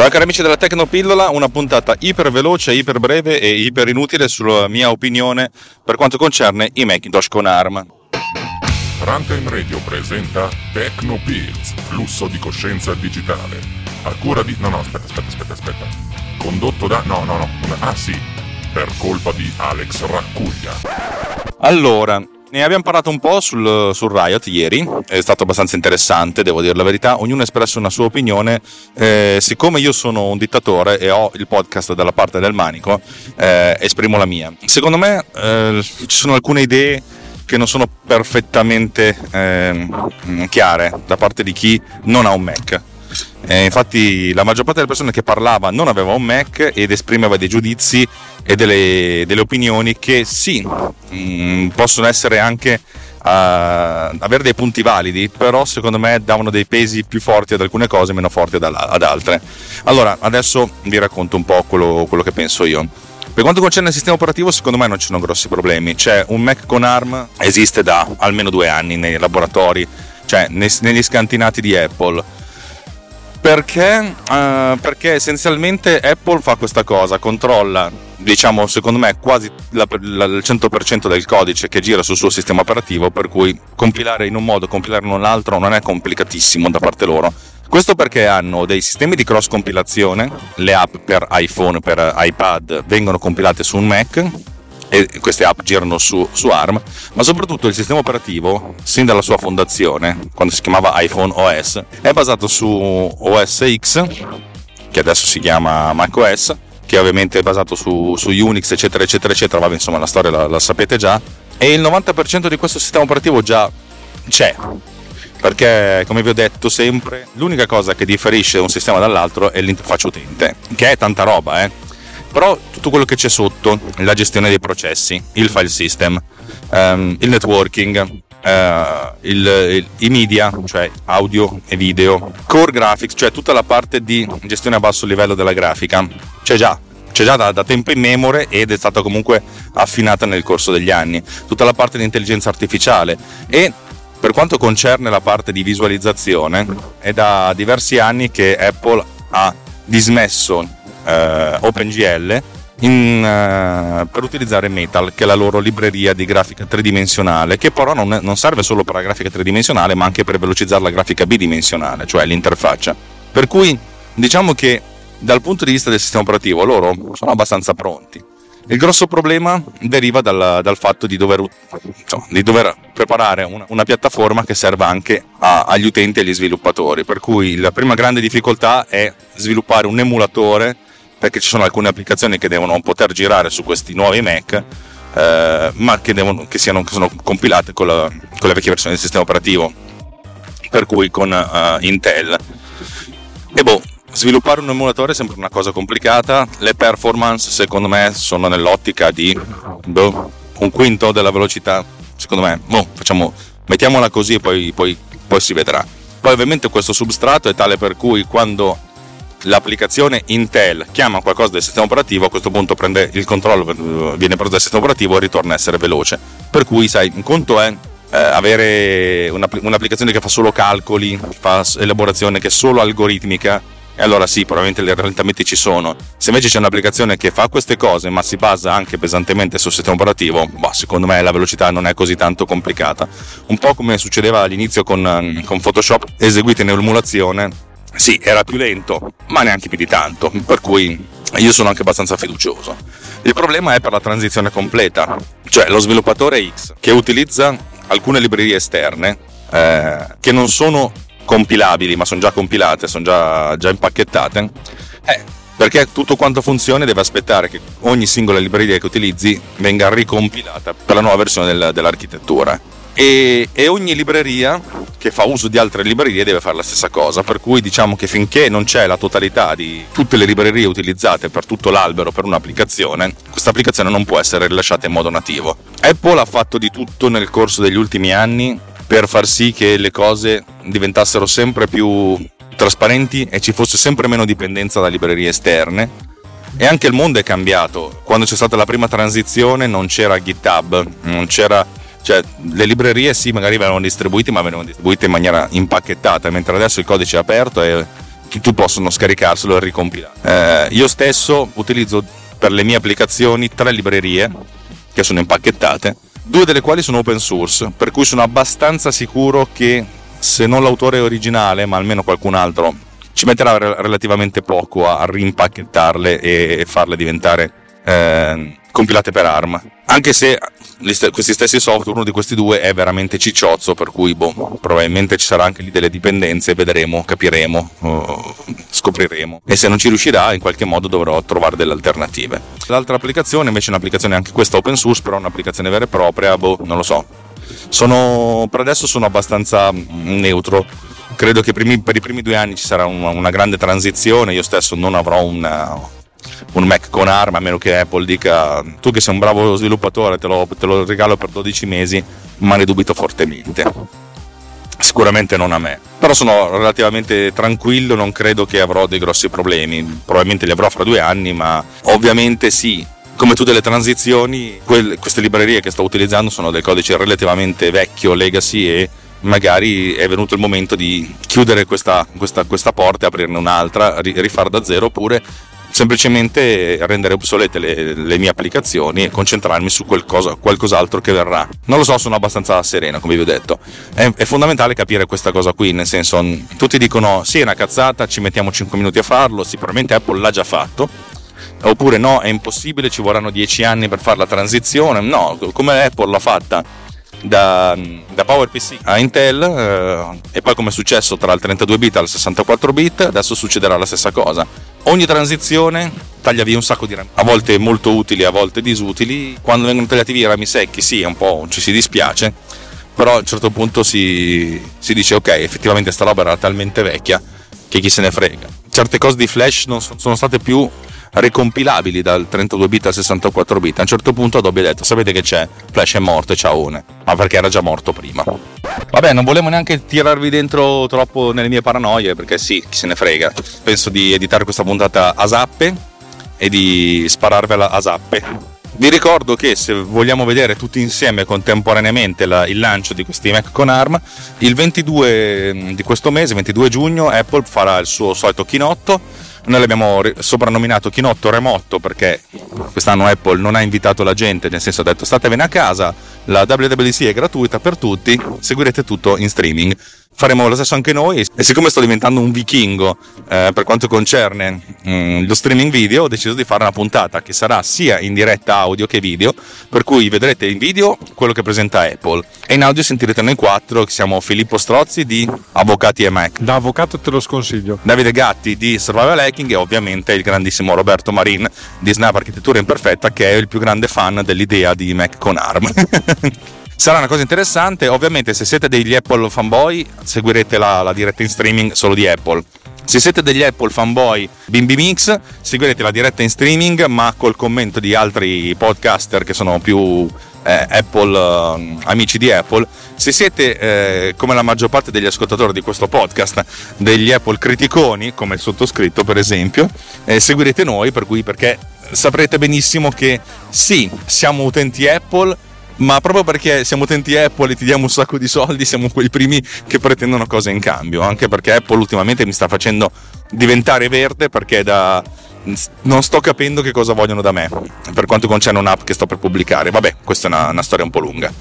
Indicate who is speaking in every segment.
Speaker 1: Ciao cari amici della Tecnopillola, una puntata iper veloce, iper breve e iper inutile sulla mia opinione per quanto concerne i Macintosh con ARM.
Speaker 2: Runtime Radio presenta Tecnopills, flusso di coscienza digitale. A cura di... No, no, aspetta, aspetta, aspetta, aspetta. Condotto da... No, no, no. Ah sì, per colpa di Alex Raccuglia.
Speaker 1: Allora, ne abbiamo parlato un po' sul, sul, Riot ieri, è stato abbastanza interessante, devo dire la verità, ognuno ha espresso una sua opinione, eh, siccome io sono un dittatore e ho il podcast dalla parte del manico, eh, esprimo la mia. Secondo me eh, ci sono alcune idee che non sono perfettamente ehm, chiare da parte di chi non ha un Mac. Eh, infatti la maggior parte delle persone che parlava non aveva un Mac ed esprimeva dei giudizi e delle, delle opinioni che sì, mm, possono essere anche uh, avere dei punti validi, però secondo me davano dei pesi più forti ad alcune cose meno forti ad, ad, altre. Allora, adesso vi racconto un po' quello, quello che penso io. Per quanto concerne il sistema operativo, secondo me non ci sono grossi problemi. C'è un Mac con ARM, esiste da almeno due anni nei laboratori, cioè negli scantinati di Apple perché, uh, perché essenzialmente Apple fa questa cosa, controlla, diciamo, secondo me, quasi la, la, il 100% del codice che gira sul suo sistema operativo, per cui compilare in un modo, compilare in un altro non è complicatissimo da parte loro. Questo perché hanno dei sistemi di cross compilazione, le app per iPhone, per iPad vengono compilate su un Mac, e queste app girano su, su, ARM, ma soprattutto il sistema operativo, sin dalla sua fondazione, quando si chiamava iPhone OS, è basato su OS X, che adesso si chiama macOS, che ovviamente è basato su, su Unix, eccetera, eccetera, eccetera, vabbè, insomma la storia la, la sapete già, e il 90% di questo sistema operativo già c'è, perché come vi ho detto sempre l'unica cosa che differisce un sistema dall'altro è l'interfaccia utente che è tanta roba eh però tutto quello che c'è sotto, la gestione dei processi, il file system, um, il networking, uh, il, il, i media, cioè audio e video, core graphics, cioè tutta la parte di gestione a basso livello della grafica, c'è già, c'è già da, da, tempo in memore ed è stata comunque affinata nel corso degli anni. Tutta la parte di intelligenza artificiale e per quanto concerne la parte di visualizzazione, è da diversi anni che Apple ha dismesso eh, OpenGL in, uh, per utilizzare Metal, che è la loro libreria di grafica tridimensionale, che però non, non, serve solo per la grafica tridimensionale, ma anche per velocizzare la grafica bidimensionale, cioè l'interfaccia. Per cui diciamo che dal punto di vista del sistema operativo loro sono abbastanza pronti. Il grosso problema deriva dal, dal fatto di dover, insomma, di dover preparare una, una, piattaforma che serva anche a, agli utenti e agli sviluppatori, per cui la prima grande difficoltà è sviluppare un emulatore perché ci sono alcune applicazioni che devono poter girare su questi nuovi Mac, eh, ma che, devono, che, siano, che, sono compilate con la, con la, vecchia versione del sistema operativo, per cui con uh, Intel. E boh, sviluppare un emulatore è sempre una cosa complicata, le performance secondo me sono nell'ottica di boh, un quinto della velocità, secondo me, boh, facciamo, mettiamola così e poi, poi, poi si vedrà. Poi ovviamente questo substrato è tale per cui quando l'applicazione Intel chiama qualcosa del sistema operativo, a questo punto prende il controllo, viene preso dal sistema operativo e ritorna a essere veloce. Per cui, sai, un conto è eh, avere un'applicazione che fa solo calcoli, fa elaborazione che è solo algoritmica, e allora sì, probabilmente gli rallentamenti ci sono. Se invece c'è un'applicazione che fa queste cose, ma si basa anche pesantemente sul sistema operativo, boh, secondo me la velocità non è così tanto complicata. Un po' come succedeva all'inizio con, con Photoshop, eseguito in emulazione, sì, era più lento, ma neanche più di tanto, per cui io sono anche abbastanza fiducioso. Il problema è per la transizione completa, cioè lo sviluppatore X che utilizza alcune librerie esterne eh, che non sono compilabili, ma sono già compilate, sono già, già impacchettate, eh, perché tutto quanto funzioni deve aspettare che ogni singola libreria che utilizzi venga ricompilata per la nuova versione del, dell'architettura e, e, ogni libreria che fa uso di altre librerie deve fare la stessa cosa, per cui diciamo che finché non c'è la totalità di tutte le librerie utilizzate per tutto l'albero per un'applicazione, questa applicazione non può essere rilasciata in modo nativo. Apple ha fatto di tutto nel corso degli ultimi anni per far sì che le cose diventassero sempre più trasparenti e ci fosse sempre meno dipendenza da librerie esterne. E anche il mondo è cambiato. Quando c'è stata la prima transizione non c'era GitHub, non c'era cioè, le librerie sì, magari venivano distribuite, ma venivano distribuite in maniera impacchettata, mentre adesso il codice è aperto e tutti possono scaricarselo e ricompilare. Eh, io stesso utilizzo per le mie applicazioni tre librerie che sono impacchettate, due delle quali sono open source, per cui sono abbastanza sicuro che se non l'autore originale, ma almeno qualcun altro, ci metterà relativamente poco a rimpacchettarle e farle diventare eh, compilate per ARM. Anche se questi stessi software, uno di questi due è veramente cicciozzo, per cui boh, probabilmente ci sarà anche lì delle dipendenze, vedremo, capiremo, uh, scopriremo. E se non ci riuscirà, in qualche modo dovrò trovare delle alternative. L'altra applicazione invece è un'applicazione anche questa open source, però un'applicazione vera e propria, boh, non lo so. Sono, per adesso sono abbastanza neutro. Credo che per i primi due anni ci sarà una grande transizione. Io stesso non avrò una, un Mac con ARM, a meno che Apple dica tu che sei un bravo sviluppatore te lo, te lo regalo per 12 mesi, ma ne dubito fortemente. Sicuramente non a me, però sono relativamente tranquillo, non credo che avrò dei grossi problemi, probabilmente li avrò fra due anni, ma ovviamente sì, come tutte le transizioni, quelle, queste librerie che sto utilizzando sono del codice relativamente vecchio, legacy e magari è venuto il momento di chiudere questa, questa, questa porta e aprirne un'altra, rifare da zero oppure semplicemente rendere obsolete le, le, mie applicazioni e concentrarmi su qualcosa, qualcos'altro che verrà. Non lo so, sono abbastanza sereno, come vi ho detto. È, è, fondamentale capire questa cosa qui, nel senso, tutti dicono sì, è una cazzata, ci mettiamo 5 minuti a farlo, sicuramente Apple l'ha già fatto. Oppure no, è impossibile, ci vorranno 10 anni per fare la transizione. No, come Apple l'ha fatta da, da PowerPC a Intel eh, e poi come è successo tra il 32 bit al 64 bit, adesso succederà la stessa cosa. Ogni transizione taglia via un sacco di RAM, a volte molto utili, a volte disutili. Quando vengono tagliati via i rami secchi, sì, un po' ci si dispiace, però a un certo punto si, si dice ok, effettivamente sta roba era talmente vecchia che chi se ne frega. Certe cose di Flash non sono state più ricompilabili dal 32 bit al 64 bit. A un certo punto Adobe ha detto: Sapete che c'è? Flash è morto e ciaone. Ma perché era già morto prima. Vabbè, non volevo neanche tirarvi dentro troppo nelle mie paranoie, perché sì, chi se ne frega. Penso di editare questa puntata a zappe e di spararvela a zappe. Vi ricordo che se vogliamo vedere tutti insieme contemporaneamente la, il lancio di questi Mac con ARM, il 22 di questo mese, 22 giugno, Apple farà il suo solito chinotto noi l'abbiamo soprannominato Chinotto Remoto perché quest'anno Apple non ha invitato la gente, nel senso ha detto statevene a casa, la WWDC è gratuita per tutti, seguirete tutto in streaming faremo lo stesso anche noi. E siccome sto diventando un vichingo eh, per quanto concerne mh, mm, lo streaming video ho deciso di fare una puntata che sarà sia in diretta audio che video per cui vedrete in video quello che presenta Apple. E in audio sentirete noi quattro che siamo Filippo Strozzi di Avvocati e Mac.
Speaker 3: Da avvocato te lo sconsiglio.
Speaker 1: Davide Gatti di Survival Hacking e ovviamente il grandissimo Roberto Marin di Snap Architettura Imperfetta che è il più grande fan dell'idea di Mac con ARM sarà una cosa interessante. Ovviamente, se siete degli Apple fanboy, seguirete la, la diretta in streaming solo di Apple. Se siete degli Apple fanboy Bimbi Mix, seguirete la diretta in streaming, ma col commento di altri podcaster che sono più eh, Apple, eh, amici di Apple. Se siete, eh, come la maggior parte degli ascoltatori di questo podcast, degli Apple criticoni, come il sottoscritto per esempio, eh, seguirete noi, per cui perché saprete benissimo che sì, siamo utenti Apple, ma proprio perché siamo utenti Apple e ti diamo un sacco di soldi, siamo quelli primi che pretendono cose in cambio, anche perché Apple ultimamente mi sta facendo diventare verde perché da non sto capendo che cosa vogliono da me per quanto concerne un'app che sto per pubblicare. Vabbè, questa è una, una storia un po' lunga.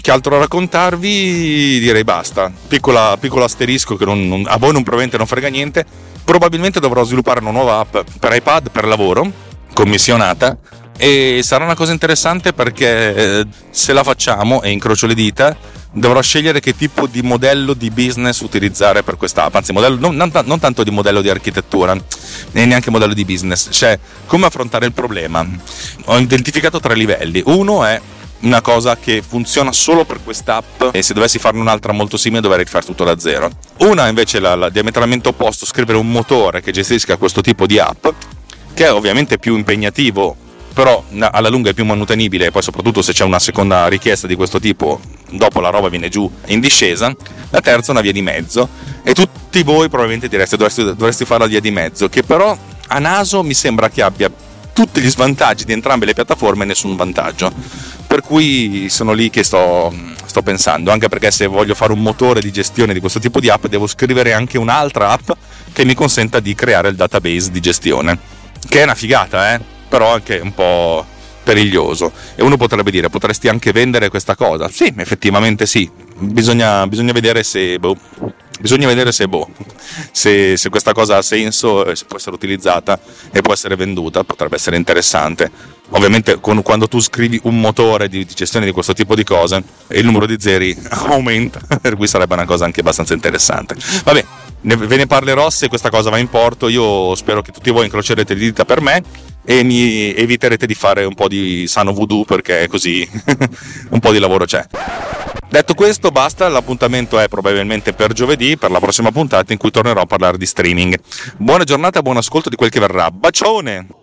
Speaker 1: Che altro raccontarvi? Direi basta. Piccola, piccolo asterisco che non, non, a voi non probabilmente non frega niente. Probabilmente dovrò sviluppare una nuova app per iPad per lavoro, commissionata, e sarà una cosa interessante perché eh, se la facciamo e incrocio le dita dovrò scegliere che tipo di modello di business utilizzare per quest'app anzi modello, non, non, non, tanto di modello di architettura e neanche modello di business. Cioè come affrontare il problema? Ho identificato tre livelli. Uno è una cosa che funziona solo per quest'app e se dovessi farne un'altra molto simile dovrei rifare tutto da zero. Una invece la, la diametralmente opposto scrivere un motore che gestisca questo tipo di app che è ovviamente più impegnativo però alla lunga è più manutenibile poi soprattutto se c'è una seconda richiesta di questo tipo dopo la roba viene giù in discesa la terza è una via di mezzo e tutti voi probabilmente direste dovresti, dovresti fare la via di mezzo che però a naso mi sembra che abbia tutti gli svantaggi di entrambe le piattaforme e nessun vantaggio. Per cui sono lì che sto, sto pensando, anche perché se voglio fare un motore di gestione di questo tipo di app devo scrivere anche un'altra app che mi consenta di creare il database di gestione, che è una figata, eh? Però anche un po' periglioso. E uno potrebbe dire, potresti anche vendere questa cosa? Sì, effettivamente sì, bisogna, bisogna vedere se... Boh, bisogna vedere se, boh, se, se, questa cosa ha senso, se può essere utilizzata e può essere venduta, potrebbe essere interessante. Ovviamente con, quando tu scrivi un motore di, di, gestione di questo tipo di cose, il numero di zeri aumenta, per cui sarebbe una cosa anche abbastanza interessante. Vabbè, ne, ve ne parlerò se questa cosa va in porto, io spero che tutti voi incrocerete le dita per me e mi eviterete di fare un po' di sano voodoo perché così un po' di lavoro c'è. Detto questo, basta, l'appuntamento è probabilmente per giovedì, per la prossima puntata in cui tornerò a parlare di streaming. Buona giornata e buon ascolto di quel che verrà. Bacione!